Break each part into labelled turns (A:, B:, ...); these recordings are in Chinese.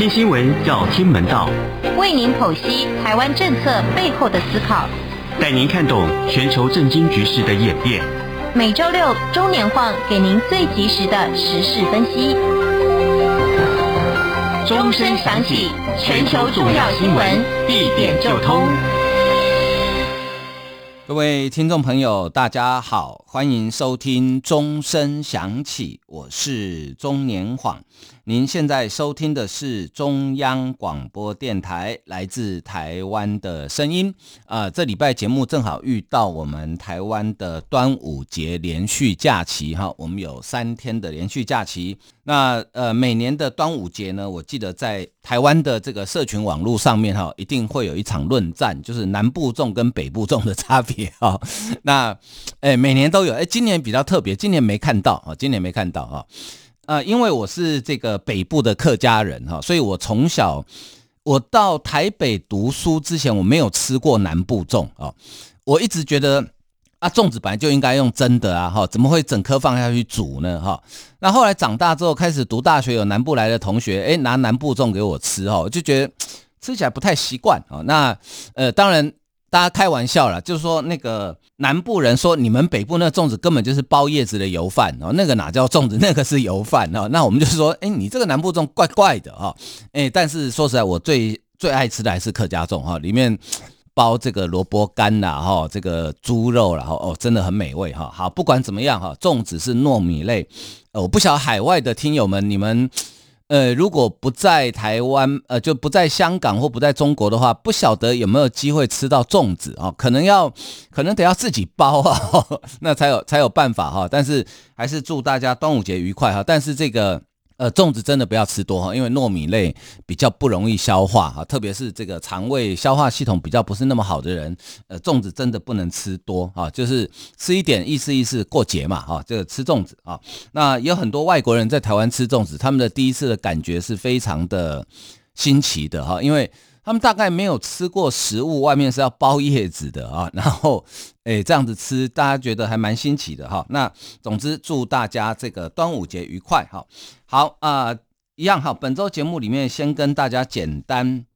A: 听新闻要听门道，
B: 为您剖析台湾政策背后的思考，
A: 带您看懂全球政经局势的演变。
B: 每周六中年晃给您最及时的时事分析。钟声响起，全球重要新闻地点就通。
C: 各位听众朋友，大家好，欢迎收听钟声响起，我是中年晃。您现在收听的是中央广播电台来自台湾的声音。啊、呃，这礼拜节目正好遇到我们台湾的端午节连续假期哈，我们有三天的连续假期。那呃，每年的端午节呢，我记得在台湾的这个社群网络上面哈，一定会有一场论战，就是南部粽跟北部粽的差别哈。那诶，每年都有，诶，今年比较特别，今年没看到啊，今年没看到啊。呃，因为我是这个北部的客家人哈，所以我从小我到台北读书之前，我没有吃过南部粽啊。我一直觉得啊，粽子本来就应该用蒸的啊，哈，怎么会整颗放下去煮呢？哈，那后来长大之后开始读大学，有南部来的同学，哎，拿南部粽给我吃哈，我就觉得 吃起来不太习惯啊。那呃，当然。大家开玩笑啦，就是说那个南部人说你们北部那粽子根本就是包叶子的油饭哦，那个哪叫粽子，那个是油饭哦。那我们就说，哎，你这个南部粽怪怪的哈，哎，但是说实在，我最最爱吃的还是客家粽哈，里面包这个萝卜干啦哈，这个猪肉然后哦，真的很美味哈。好，不管怎么样哈，粽子是糯米类，我不晓得海外的听友们你们。呃，如果不在台湾，呃，就不在香港或不在中国的话，不晓得有没有机会吃到粽子啊？可能要，可能得要自己包啊，那才有才有办法哈。但是还是祝大家端午节愉快哈。但是这个。呃，粽子真的不要吃多哈，因为糯米类比较不容易消化哈，特别是这个肠胃消化系统比较不是那么好的人，呃，粽子真的不能吃多啊，就是吃一点意思意思过节嘛哈，这个吃粽子啊，那有很多外国人在台湾吃粽子，他们的第一次的感觉是非常的新奇的哈，因为。他们大概没有吃过食物，外面是要包叶子的啊，然后，诶，这样子吃，大家觉得还蛮新奇的哈。那总之，祝大家这个端午节愉快哈。好啊，一样哈。本周节目里面先跟大家简单。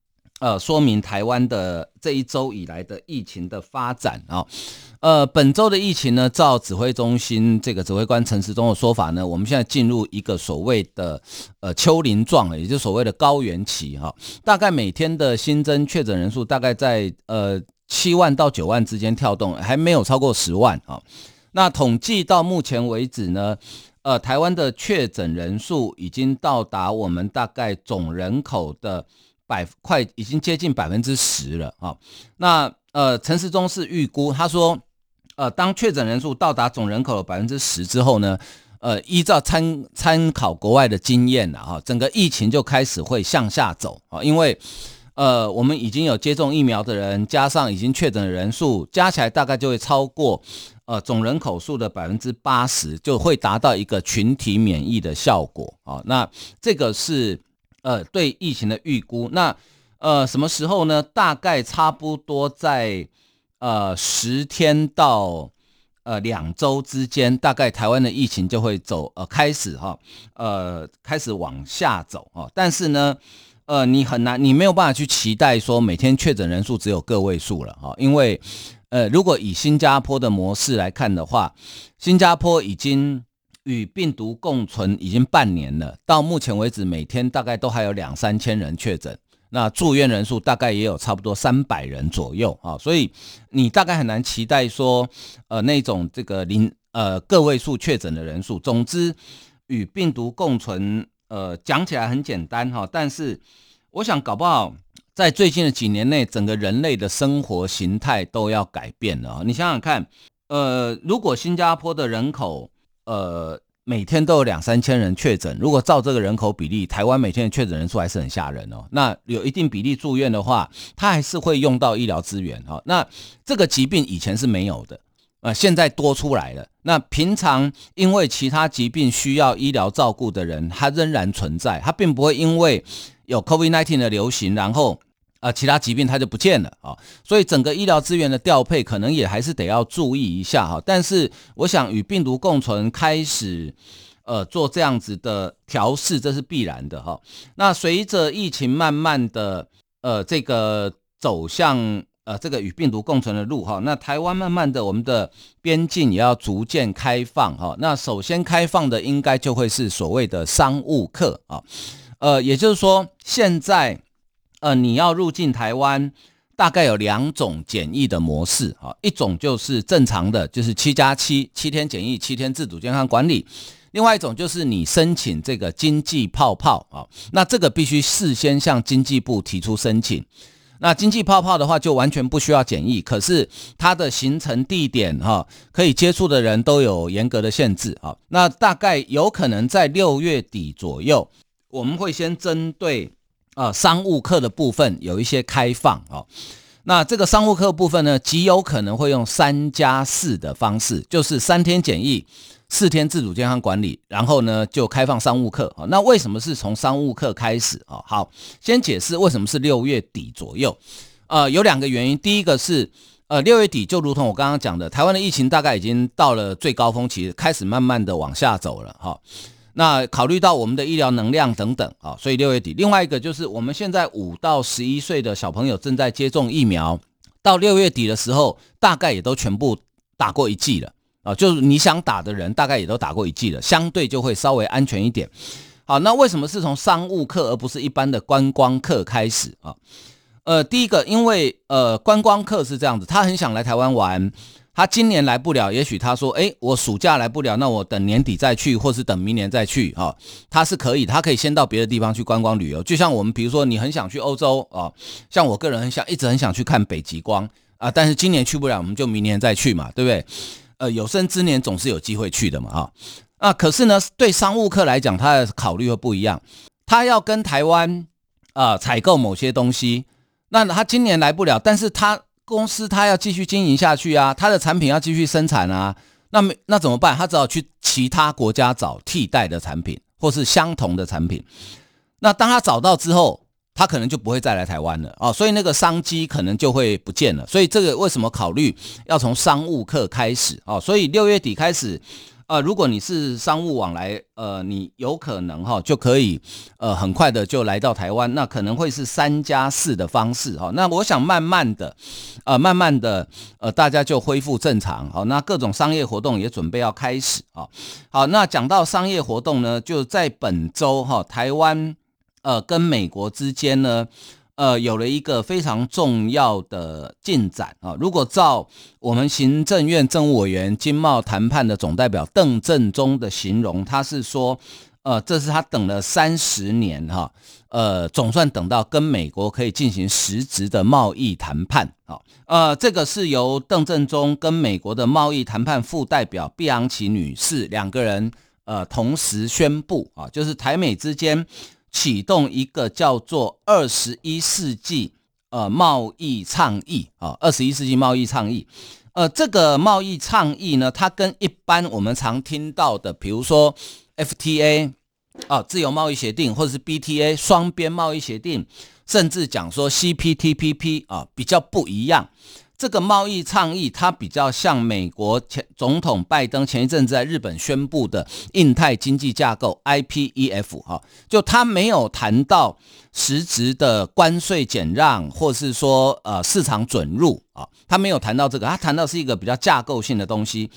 C: 呃，说明台湾的这一周以来的疫情的发展啊，呃，本周的疫情呢，照指挥中心这个指挥官陈时中的说法呢，我们现在进入一个所谓的呃丘陵状，也就是所谓的高原期哈，大概每天的新增确诊人数大概在呃七万到九万之间跳动，还没有超过十万啊。那统计到目前为止呢，呃，台湾的确诊人数已经到达我们大概总人口的。百快已经接近百分之十了啊！那呃，陈时中是预估，他说，呃，当确诊人数到达总人口的百分之十之后呢，呃，依照参参考国外的经验了哈，整个疫情就开始会向下走啊，因为呃，我们已经有接种疫苗的人，加上已经确诊的人数，加起来大概就会超过呃总人口数的百分之八十，就会达到一个群体免疫的效果啊。那这个是。呃，对疫情的预估，那呃什么时候呢？大概差不多在呃十天到呃两周之间，大概台湾的疫情就会走呃开始哈，呃开始往下走啊。但是呢，呃你很难，你没有办法去期待说每天确诊人数只有个位数了哈，因为呃如果以新加坡的模式来看的话，新加坡已经。与病毒共存已经半年了，到目前为止，每天大概都还有两三千人确诊，那住院人数大概也有差不多三百人左右啊，所以你大概很难期待说，呃，那种这个零呃个位数确诊的人数。总之，与病毒共存，呃，讲起来很简单哈，但是我想搞不好在最近的几年内，整个人类的生活形态都要改变了。你想想看，呃，如果新加坡的人口呃，每天都有两三千人确诊。如果照这个人口比例，台湾每天的确诊人数还是很吓人哦。那有一定比例住院的话，他还是会用到医疗资源哈。那这个疾病以前是没有的，呃，现在多出来了。那平常因为其他疾病需要医疗照顾的人，他仍然存在，他并不会因为有 COVID-19 的流行，然后。啊，其他疾病它就不见了啊，所以整个医疗资源的调配可能也还是得要注意一下哈。但是我想与病毒共存开始，呃做这样子的调试，这是必然的哈。那随着疫情慢慢的呃这个走向呃这个与病毒共存的路哈，那台湾慢慢的我们的边境也要逐渐开放哈。那首先开放的应该就会是所谓的商务客啊，呃也就是说现在呃你要入境台湾。大概有两种检疫的模式啊，一种就是正常的，就是七加七，七天检疫，七天自主健康管理；另外一种就是你申请这个经济泡泡啊，那这个必须事先向经济部提出申请。那经济泡泡的话，就完全不需要检疫，可是它的行程地点哈，可以接触的人都有严格的限制啊。那大概有可能在六月底左右，我们会先针对。啊，商务客的部分有一些开放哦，那这个商务客部分呢，极有可能会用三加四的方式，就是三天检疫，四天自主健康管理，然后呢就开放商务客。那为什么是从商务客开始啊？好，先解释为什么是六月底左右。呃，有两个原因，第一个是呃六月底就如同我刚刚讲的，台湾的疫情大概已经到了最高峰期，开始慢慢的往下走了哈。那考虑到我们的医疗能量等等啊，所以六月底。另外一个就是我们现在五到十一岁的小朋友正在接种疫苗，到六月底的时候，大概也都全部打过一剂了啊，就是你想打的人，大概也都打过一剂了，相对就会稍微安全一点。好，那为什么是从商务客而不是一般的观光客开始啊？呃，第一个，因为呃，观光客是这样子，他很想来台湾玩。他今年来不了，也许他说：“哎，我暑假来不了，那我等年底再去，或是等明年再去。”哈，他是可以，他可以先到别的地方去观光旅游。就像我们，比如说你很想去欧洲啊，像我个人很想，一直很想去看北极光啊，但是今年去不了，我们就明年再去嘛，对不对？呃，有生之年总是有机会去的嘛，哈。啊，可是呢，对商务客来讲，他的考虑会不一样，他要跟台湾啊采购某些东西，那他今年来不了，但是他。公司他要继续经营下去啊，他的产品要继续生产啊，那么那怎么办？他只好去其他国家找替代的产品，或是相同的产品。那当他找到之后，他可能就不会再来台湾了啊，所以那个商机可能就会不见了。所以这个为什么考虑要从商务客开始啊？所以六月底开始。呃，如果你是商务往来，呃，你有可能哈就可以，呃，很快的就来到台湾，那可能会是三加四的方式哈。那我想慢慢的，呃，慢慢的，呃，大家就恢复正常，好，那各种商业活动也准备要开始啊。好，那讲到商业活动呢，就在本周哈，台湾呃跟美国之间呢。呃，有了一个非常重要的进展啊！如果照我们行政院政务委员经贸谈判的总代表邓正中的形容，他是说，呃，这是他等了三十年哈，呃，总算等到跟美国可以进行实质的贸易谈判啊！呃，这个是由邓正中跟美国的贸易谈判副代表毕昂奇女士两个人呃同时宣布啊，就是台美之间。启动一个叫做“二十一世纪呃贸易倡议”啊，“二十一世纪贸易倡议”，呃，这个贸易倡议呢，它跟一般我们常听到的，比如说 FTA 啊，自由贸易协定，或者是 BTA 双边贸易协定，甚至讲说 CPTPP 啊，比较不一样。这个贸易倡议，它比较像美国前总统拜登前一阵子在日本宣布的印太经济架构 IPEF 哈，就他没有谈到实质的关税减让，或是说呃市场准入啊，他没有谈到这个，他谈到是一个比较架构性的东西。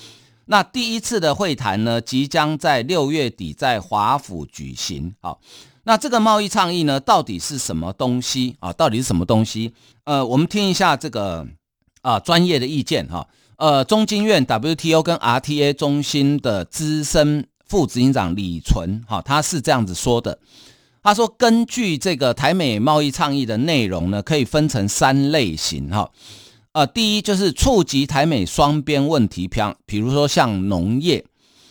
C: 那第一次的会谈呢，即将在六月底在华府举行。好，那这个贸易倡议呢，到底是什么东西啊？到底是什么东西？呃，我们听一下这个。啊，专业的意见哈，呃，中经院 WTO 跟 RTA 中心的资深副执行长李纯哈，他是这样子说的，他说，根据这个台美贸易倡议的内容呢，可以分成三类型哈，呃，第一就是触及台美双边问题，譬比如说像农业，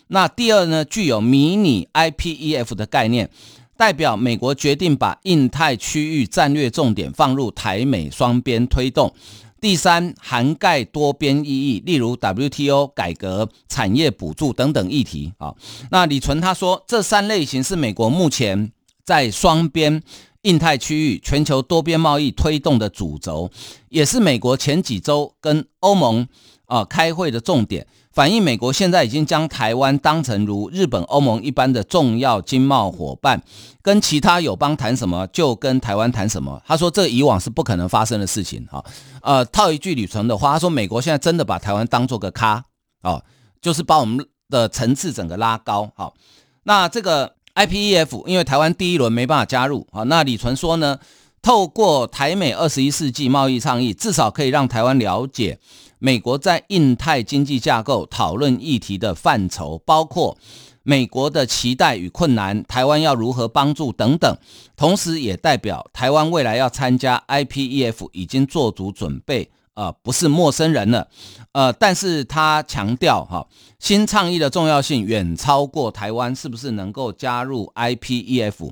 C: 那第二呢，具有迷你 IPEF 的概念，代表美国决定把印太区域战略重点放入台美双边推动。第三，涵盖多边意义，例如 WTO 改革、产业补助等等议题啊。那李纯他说，这三类型是美国目前在双边、印太区域、全球多边贸易推动的主轴，也是美国前几周跟欧盟啊开会的重点。反映美国现在已经将台湾当成如日本、欧盟一般的重要经贸伙伴，跟其他友邦谈什么就跟台湾谈什么。他说这以往是不可能发生的事情。哈，呃，套一句李纯的话，他说美国现在真的把台湾当做个咖，哦，就是把我们的层次整个拉高。好，那这个 IPEF 因为台湾第一轮没办法加入，啊，那李纯说呢，透过台美二十一世纪贸易倡议，至少可以让台湾了解。美国在印太经济架构讨论议题的范畴，包括美国的期待与困难，台湾要如何帮助等等，同时也代表台湾未来要参加 IPEF 已经做足准备，呃，不是陌生人了，呃，但是他强调哈，新倡议的重要性远超过台湾是不是能够加入 IPEF。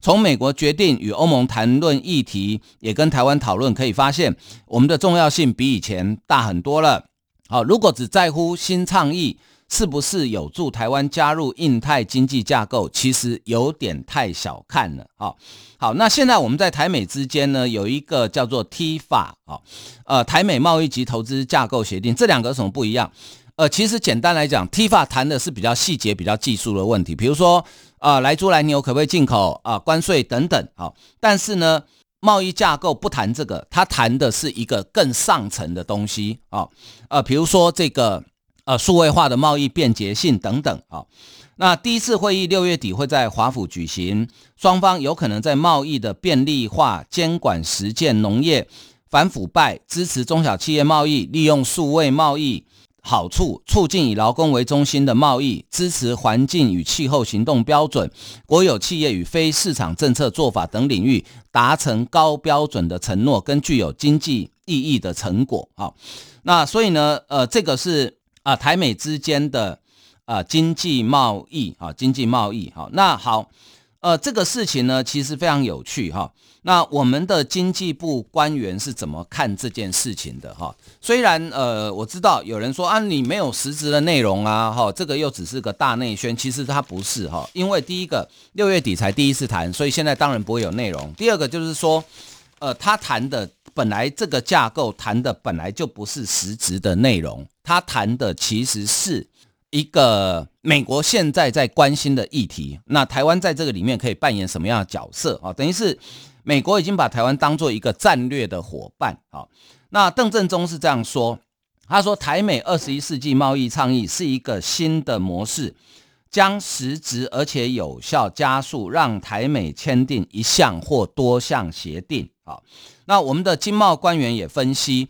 C: 从美国决定与欧盟谈论议题，也跟台湾讨论，可以发现我们的重要性比以前大很多了。好，如果只在乎新倡议是不是有助台湾加入印太经济架构，其实有点太小看了。好，好，那现在我们在台美之间呢，有一个叫做 TIFA 啊，呃，台美贸易及投资架构协定，这两个有什么不一样？呃，其实简单来讲，TIFA 谈的是比较细节、比较技术的问题，比如说啊，莱猪、莱牛可不可以进口啊，关税等等。好，但是呢，贸易架构不谈这个，它谈的是一个更上层的东西啊，呃，比如说这个呃，数位化的贸易便捷性等等。啊，那第一次会议六月底会在华府举行，双方有可能在贸易的便利化、监管实践、农业反腐败、支持中小企业贸易、利用数位贸易。好处促进以劳工为中心的贸易，支持环境与气候行动标准、国有企业与非市场政策做法等领域达成高标准的承诺，跟具有经济意义的成果。好，那所以呢，呃，这个是啊、台美之间的啊、经济贸易啊，经济贸易。好，那好。呃，这个事情呢，其实非常有趣哈。那我们的经济部官员是怎么看这件事情的哈？虽然呃，我知道有人说啊，你没有实质的内容啊，哈，这个又只是个大内宣，其实它不是哈。因为第一个六月底才第一次谈，所以现在当然不会有内容。第二个就是说，呃，他谈的本来这个架构谈的本来就不是实质的内容，他谈的其实是。一个美国现在在关心的议题，那台湾在这个里面可以扮演什么样的角色啊？等于是美国已经把台湾当做一个战略的伙伴啊。那邓正中是这样说，他说台美二十一世纪贸易倡议是一个新的模式，将实质而且有效加速让台美签订一项或多项协定啊。那我们的经贸官员也分析，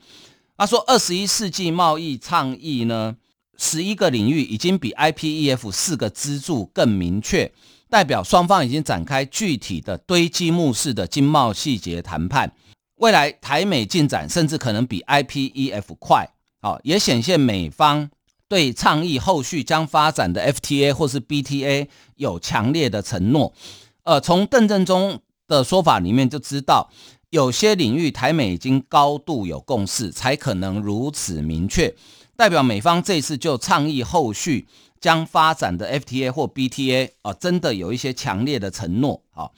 C: 他说二十一世纪贸易倡议呢，十一个领域已经比 IPEF 四个支柱更明确，代表双方已经展开具体的堆积木式的经贸细节谈判。未来台美进展甚至可能比 IPEF 快，好，也显现美方对倡议后续将发展的 FTA 或是 BTA 有强烈的承诺。呃，从邓正中的说法里面就知道，有些领域台美已经高度有共识，才可能如此明确。代表美方这次就倡议后续将发展的 FTA 或 BTA 啊，真的有一些强烈的承诺啊。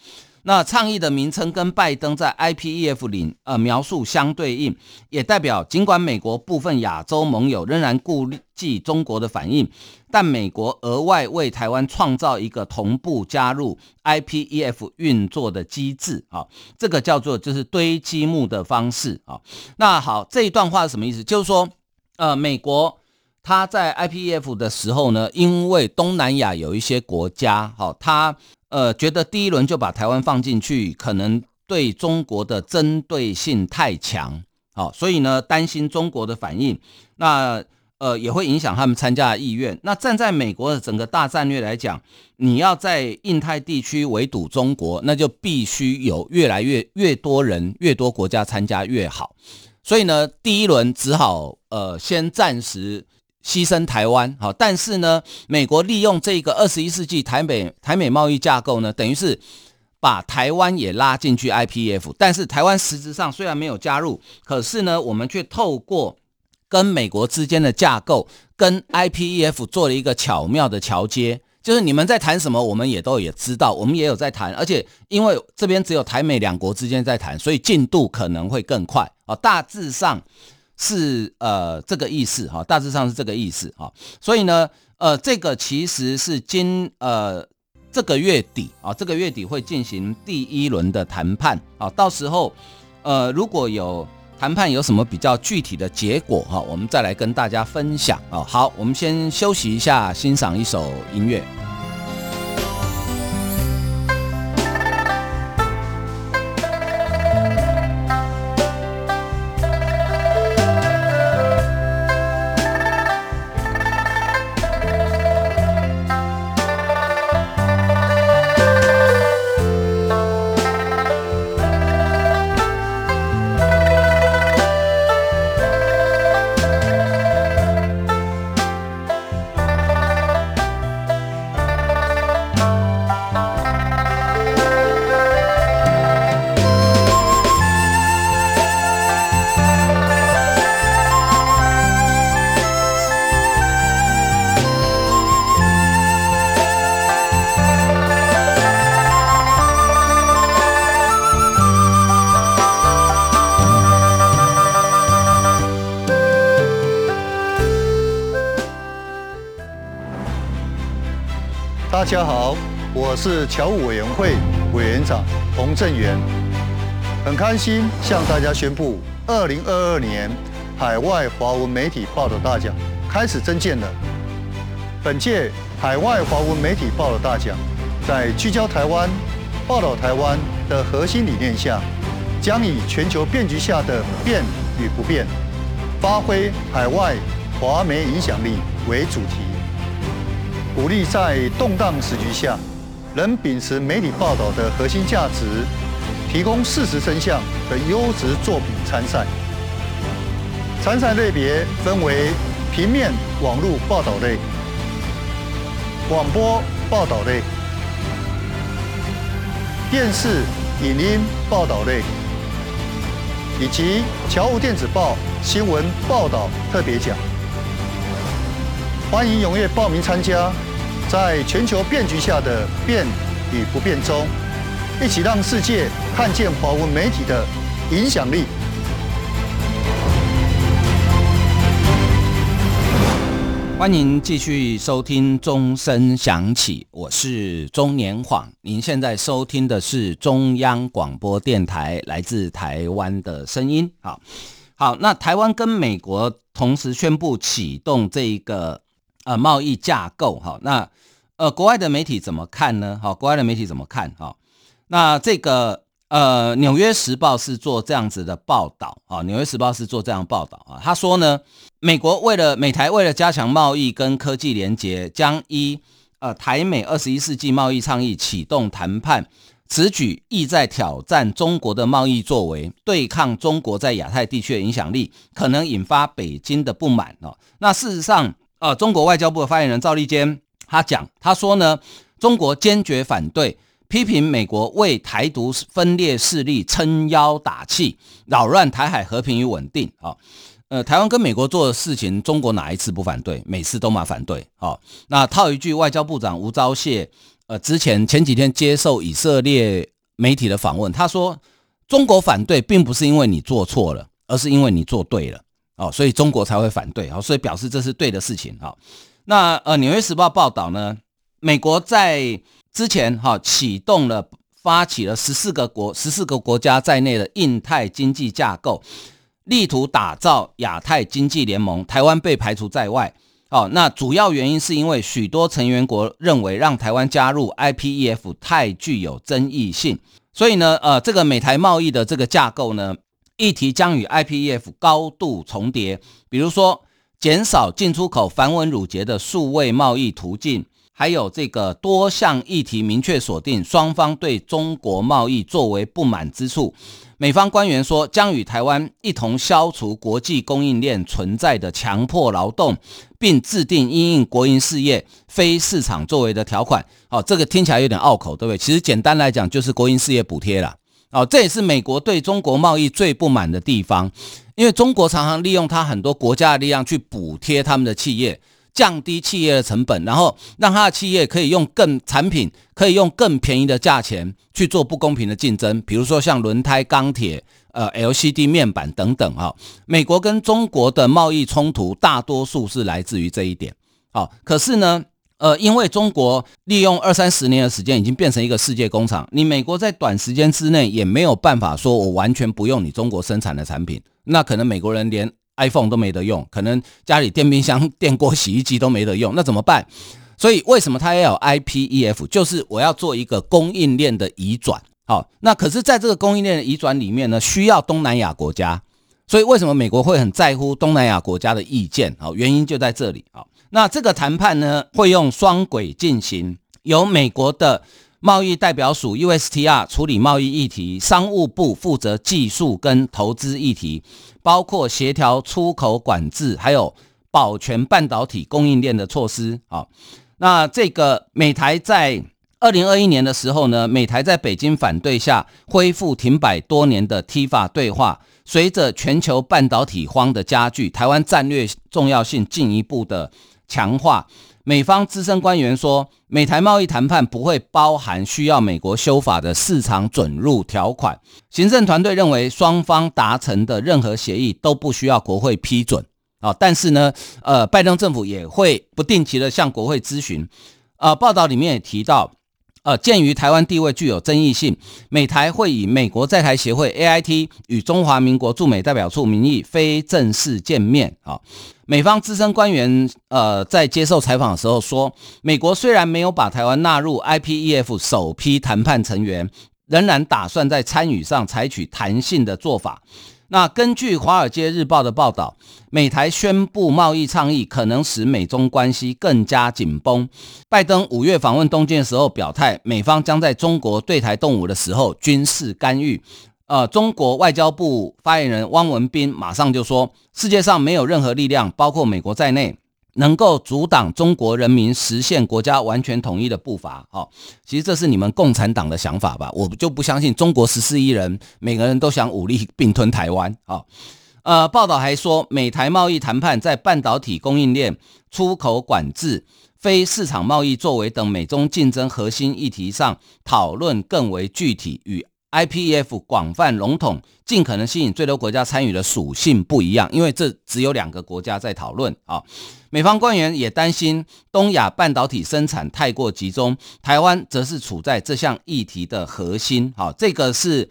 C: 那倡议的名称跟拜登在 IPEF 领呃描述相对应，也代表尽管美国部分亚洲盟友仍然顾忌中国的反应，但美国额外为台湾创造一个同步加入 IPEF 运作的机制啊，这个叫做就是堆积木的方式啊。那好，这一段话是什么意思？就是说。呃，美国他在 IPEF 的时候呢，因为东南亚有一些国家，好，他呃觉得第一轮就把台湾放进去，可能对中国的针对性太强，好，所以呢担心中国的反应，那呃也会影响他们参加的意愿。那站在美国的整个大战略来讲，你要在印太地区围堵中国，那就必须有越来越越多人、越多国家参加越好。所以呢，第一轮只好呃先暂时牺牲台湾，好，但是呢，美国利用这个二十一世纪台美台美贸易架构呢，等于是把台湾也拉进去 IPF，但是台湾实质上虽然没有加入，可是呢，我们却透过跟美国之间的架构，跟 IPEF 做了一个巧妙的桥接。就是你们在谈什么，我们也都也知道，我们也有在谈，而且因为这边只有台美两国之间在谈，所以进度可能会更快啊。大致上是呃这个意思哈，大致上是这个意思哈。所以呢，呃，这个其实是今呃这个月底啊，这个月底会进行第一轮的谈判啊，到时候呃如果有谈判有什么比较具体的结果哈，我们再来跟大家分享啊。好，我们先休息一下，欣赏一首音乐。
D: 大家好，我是侨务委员会委员长洪正元，很开心向大家宣布，二零二二年海外华文媒体报道大奖开始征件了。本届海外华文媒体报道大奖，在聚焦台湾、报道台湾的核心理念下，将以全球变局下的变与不变，发挥海外华媒影响力为主题。鼓励在动荡时局下，仍秉持媒体报道的核心价值，提供事实真相的优质作品参赛。参赛类别分为平面、网络报道类、广播报道类、电视、影音报道类，以及侨务电子报新闻报道特别奖。欢迎踊跃报名参加。在全球变局下的变与不变中，一起让世界看见华文媒体的影响力。
C: 欢迎继续收听钟声响起，我是钟年晃。您现在收听的是中央广播电台来自台湾的声音。好，好，那台湾跟美国同时宣布启动这一个。呃，贸易架构哈，那呃，国外的媒体怎么看呢？哈，国外的媒体怎么看？哈，那这个呃，《纽约时报》是做这样子的报道啊，《纽约时报》是做这样报道啊。他说呢，美国为了美台为了加强贸易跟科技连结，将依呃台美二十一世纪贸易倡议启动谈判，此举意在挑战中国的贸易作为，对抗中国在亚太地区的影响力，可能引发北京的不满哦。那事实上。呃，中国外交部的发言人赵立坚他讲，他说呢，中国坚决反对，批评美国为台独分裂势力撑腰打气，扰乱台海和平与稳定。啊，呃，台湾跟美国做的事情，中国哪一次不反对？每次都嘛反对。好，那套一句外交部长吴钊燮，呃，之前前几天接受以色列媒体的访问，他说，中国反对并不是因为你做错了，而是因为你做对了。哦，所以中国才会反对，好，所以表示这是对的事情，好。那呃，《纽约时报》报道呢，美国在之前哈启动了、发起了十四个国、十四个国家在内的印太经济架构，力图打造亚太经济联盟，台湾被排除在外。哦，那主要原因是因为许多成员国认为让台湾加入 IPEF 太具有争议性，所以呢，呃，这个美台贸易的这个架构呢。议题将与 IPEF 高度重叠，比如说减少进出口繁文缛节的数位贸易途径，还有这个多项议题明确锁定双方对中国贸易作为不满之处。美方官员说，将与台湾一同消除国际供应链存在的强迫劳动，并制定因应国营事业非市场作为的条款。哦，这个听起来有点拗口，对不对？其实简单来讲，就是国营事业补贴了。哦，这也是美国对中国贸易最不满的地方，因为中国常常利用它很多国家的力量去补贴他们的企业，降低企业的成本，然后让他的企业可以用更产品，可以用更便宜的价钱去做不公平的竞争，比如说像轮胎、钢铁、呃 LCD 面板等等哈。美国跟中国的贸易冲突大多数是来自于这一点。好，可是呢，呃，因为中国利用二三十年的时间已经变成一个世界工厂，你美国在短时间之内也没有办法说我完全不用你中国生产的产品，那可能美国人连 iPhone 都没得用，可能家里电冰箱、电锅、洗衣机都没得用，那怎么办？所以为什么它要有 IPEF？就是我要做一个供应链的移转。好，那可是在这个供应链的移转里面呢，需要东南亚国家。所以为什么美国会很在乎东南亚国家的意见？好，原因就在这里。好，那这个谈判呢，会用双轨进行，由美国的贸易代表署 USTR 处理贸易议题，商务部负责技术跟投资议题。包括协调出口管制，还有保全半导体供应链的措施。好，那这个美台在二零二一年的时候呢，美台在北京反对下恢复停摆多年的 TIFA 对话。随着全球半导体荒的加剧，台湾战略重要性进一步的强化。美方资深官员说，美台贸易谈判不会包含需要美国修法的市场准入条款。行政团队认为，双方达成的任何协议都不需要国会批准啊。但是呢，呃，拜登政府也会不定期的向国会咨询。呃，报道里面也提到。呃，鉴于台湾地位具有争议性，美台会以美国在台协会 AIT 与中华民国驻美代表处名义非正式见面。啊，美方资深官员呃在接受采访的时候说，美国虽然没有把台湾纳入 IPEF 首批谈判成员，仍然打算在参与上采取弹性的做法。那根据《华尔街日报》的报道，美台宣布贸易倡议可能使美中关系更加紧绷。拜登五月访问东京的时候表态，美方将在中国对台动武的时候军事干预。呃，中国外交部发言人汪文斌马上就说，世界上没有任何力量，包括美国在内。能够阻挡中国人民实现国家完全统一的步伐，哦，其实这是你们共产党的想法吧？我就不相信中国十四亿人每个人都想武力并吞台湾，哦，呃，报道还说，美台贸易谈判在半导体供应链、出口管制、非市场贸易作为等美中竞争核心议题上讨论更为具体与。IPF 广泛笼统，尽可能吸引最多国家参与的属性不一样，因为这只有两个国家在讨论啊。美方官员也担心东亚半导体生产太过集中，台湾则是处在这项议题的核心。好，这个是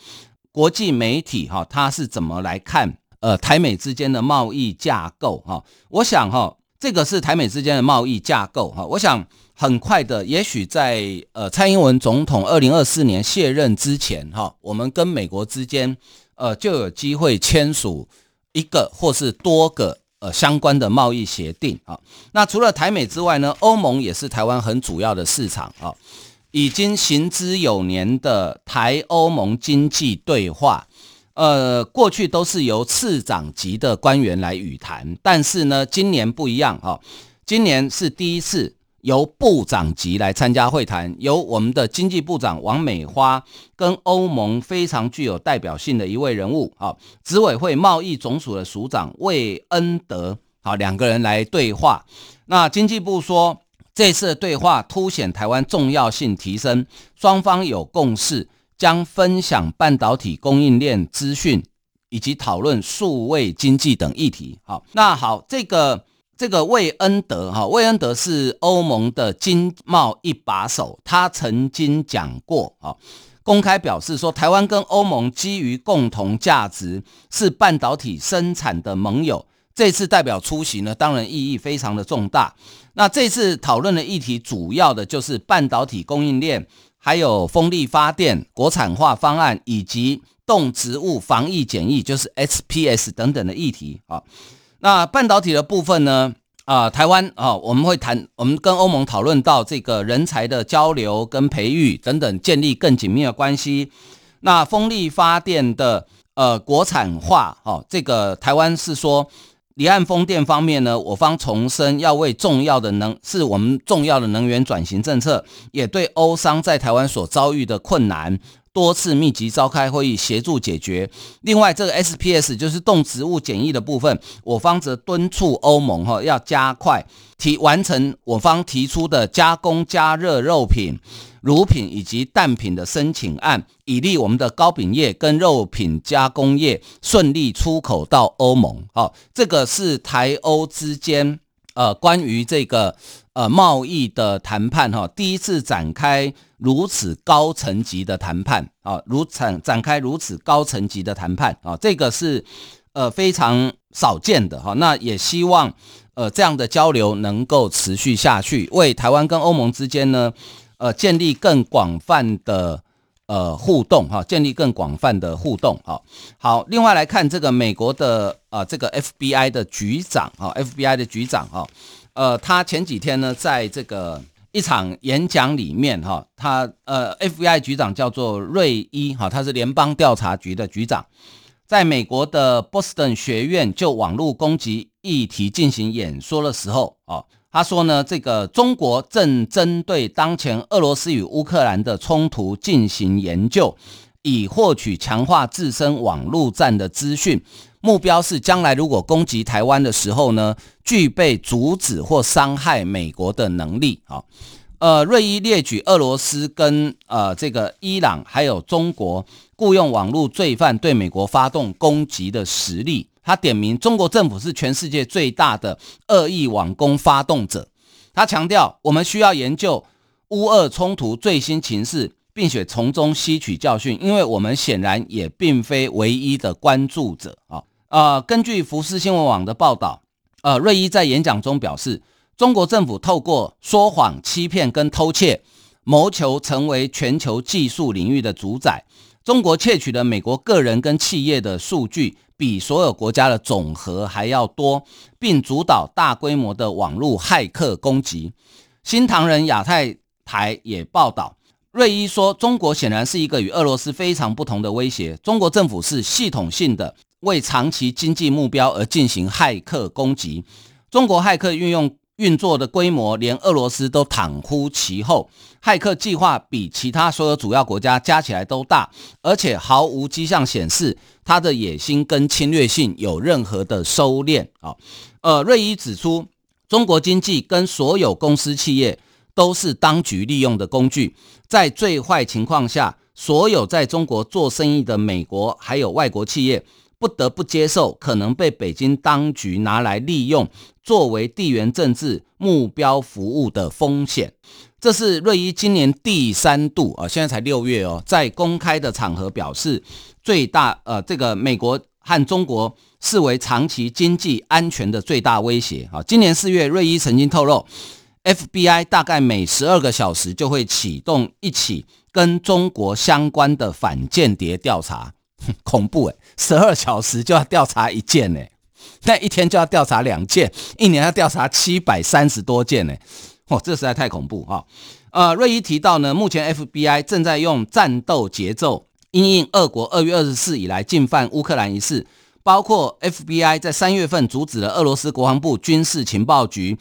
C: 国际媒体哈，它是怎么来看呃台美之间的贸易架构哈？我想哈，这个是台美之间的贸易架构哈，我想。很快的，也许在呃蔡英文总统二零二四年卸任之前，哈，我们跟美国之间呃就有机会签署一个或是多个呃相关的贸易协定啊。那除了台美之外呢，欧盟也是台湾很主要的市场啊。已经行之有年的台欧盟经济对话，呃，过去都是由次长级的官员来与谈，但是呢，今年不一样哈，今年是第一次。由部长级来参加会谈，由我们的经济部长王美花跟欧盟非常具有代表性的一位人物，啊，执委会贸易总署的署长魏恩德，好，两个人来对话。那经济部说，这次的对话凸显台湾重要性提升，双方有共识，将分享半导体供应链资讯，以及讨论数位经济等议题。好，那好，这个。这个魏恩德哈，魏恩德是欧盟的经贸一把手，他曾经讲过啊，公开表示说，台湾跟欧盟基于共同价值，是半导体生产的盟友。这次代表出席呢，当然意义非常的重大。那这次讨论的议题，主要的就是半导体供应链，还有风力发电国产化方案，以及动植物防疫检疫，就是 SPS 等等的议题啊。那半导体的部分呢？啊、台湾啊、我们会谈，我们跟欧盟讨论到这个人才的交流跟培育等等，建立更紧密的关系。那风力发电的呃国产化，哦，这个台湾是说离岸风电方面呢，我方重申要为重要的能是我们重要的能源转型政策，也对欧商在台湾所遭遇的困难。多次密集召开会议协助解决。另外，这个 SPS 就是动植物检疫的部分，我方则敦促欧盟哈要加快提完成我方提出的加工加热肉品、乳品以及蛋品的申请案，以利我们的糕饼业跟肉品加工业顺利出口到欧盟。好，这个是台欧之间呃关于这个。呃，贸易的谈判哈，第一次展开如此高层级的谈判啊，如展展开如此高层级的谈判啊，这个是呃非常少见的哈。那也希望呃这样的交流能够持续下去，为台湾跟欧盟之间呢，呃建立更广泛的呃互动哈，建立更广泛的互动哈。好，另外来看这个美国的啊、这个 FBI 的局长啊，FBI 的局长啊。呃，他前几天呢，在这个一场演讲里面，哈，他呃，FBI 局长叫做瑞伊，哈，他是联邦调查局的局长，在美国的波士顿学院就网络攻击议题进行演说的时候，哦，他说呢，这个中国正针对当前俄罗斯与乌克兰的冲突进行研究，以获取强化自身网络战的资讯。目标是将来如果攻击台湾的时候呢，具备阻止或伤害美国的能力。好，呃，瑞伊列举俄罗斯跟呃这个伊朗还有中国雇佣网络罪犯对美国发动攻击的实例。他点名中国政府是全世界最大的恶意网攻发动者。他强调，我们需要研究乌俄冲突最新情势。并且从中吸取教训，因为我们显然也并非唯一的关注者啊。呃，根据福斯新闻网的报道，呃，瑞伊在演讲中表示，中国政府透过说谎、欺骗跟偷窃，谋求成为全球技术领域的主宰。中国窃取的美国个人跟企业的数据，比所有国家的总和还要多，并主导大规模的网络骇客攻击。新唐人亚太台也报道。瑞伊说：“中国显然是一个与俄罗斯非常不同的威胁。中国政府是系统性的为长期经济目标而进行骇客攻击。中国骇客运用运作的规模，连俄罗斯都倘乎其后。骇客计划比其他所有主要国家加起来都大，而且毫无迹象显示他的野心跟侵略性有任何的收敛。”啊，呃，瑞伊指出，中国经济跟所有公司企业。都是当局利用的工具，在最坏情况下，所有在中国做生意的美国还有外国企业不得不接受可能被北京当局拿来利用作为地缘政治目标服务的风险。这是瑞伊今年第三度啊，现在才六月哦，在公开的场合表示，最大呃，这个美国和中国视为长期经济安全的最大威胁啊。今年四月，瑞伊曾经透露。FBI 大概每十二个小时就会启动一起跟中国相关的反间谍调查，恐怖诶，十二小时就要调查一件诶，那一天就要调查两件，一年要调查七百三十多件呢，哦，这实在太恐怖哈。呃，瑞伊提到呢，目前 FBI 正在用战斗节奏因应俄国二月二十四以来进犯乌克兰一事，包括 FBI 在三月份阻止了俄罗斯国防部军事情报局。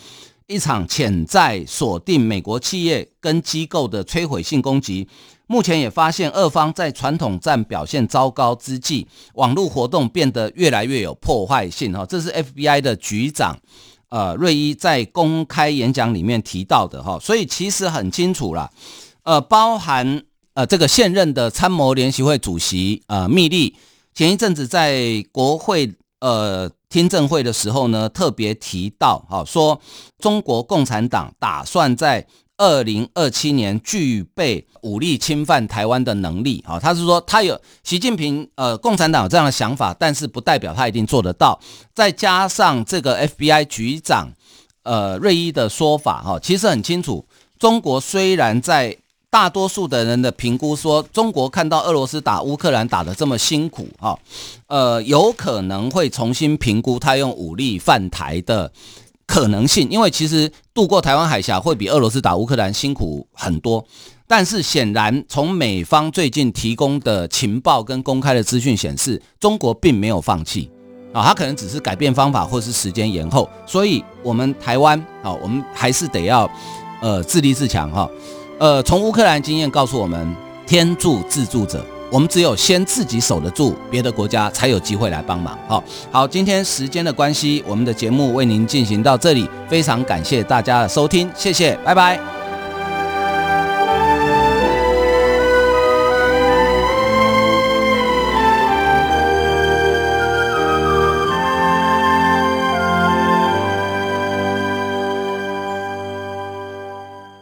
C: 一场潜在锁定美国企业跟机构的摧毁性攻击，目前也发现俄方在传统战表现糟糕之际，网络活动变得越来越有破坏性。哈，这是 FBI 的局长，呃，瑞伊在公开演讲里面提到的。哈，所以其实很清楚了，呃，包含呃这个现任的参谋联席会主席呃密利，前一阵子在国会呃。听证会的时候呢，特别提到，哈，说中国共产党打算在二零二七年具备武力侵犯台湾的能力，哈，他是说他有习近平，呃，共产党有这样的想法，但是不代表他一定做得到。再加上这个 FBI 局长，呃，瑞伊的说法，哈，其实很清楚，中国虽然在。大多数的人的评估说，中国看到俄罗斯打乌克兰打得这么辛苦，哈，呃，有可能会重新评估他用武力犯台的可能性，因为其实渡过台湾海峡会比俄罗斯打乌克兰辛苦很多。但是显然，从美方最近提供的情报跟公开的资讯显示，中国并没有放弃啊，他可能只是改变方法或是时间延后。所以，我们台湾啊，我们还是得要呃自立自强哈。呃，从乌克兰经验告诉我们，天助自助者。我们只有先自己守得住，别的国家才有机会来帮忙。好，好，今天时间的关系，我们的节目为您进行到这里，非常感谢大家的收听，谢谢，拜拜。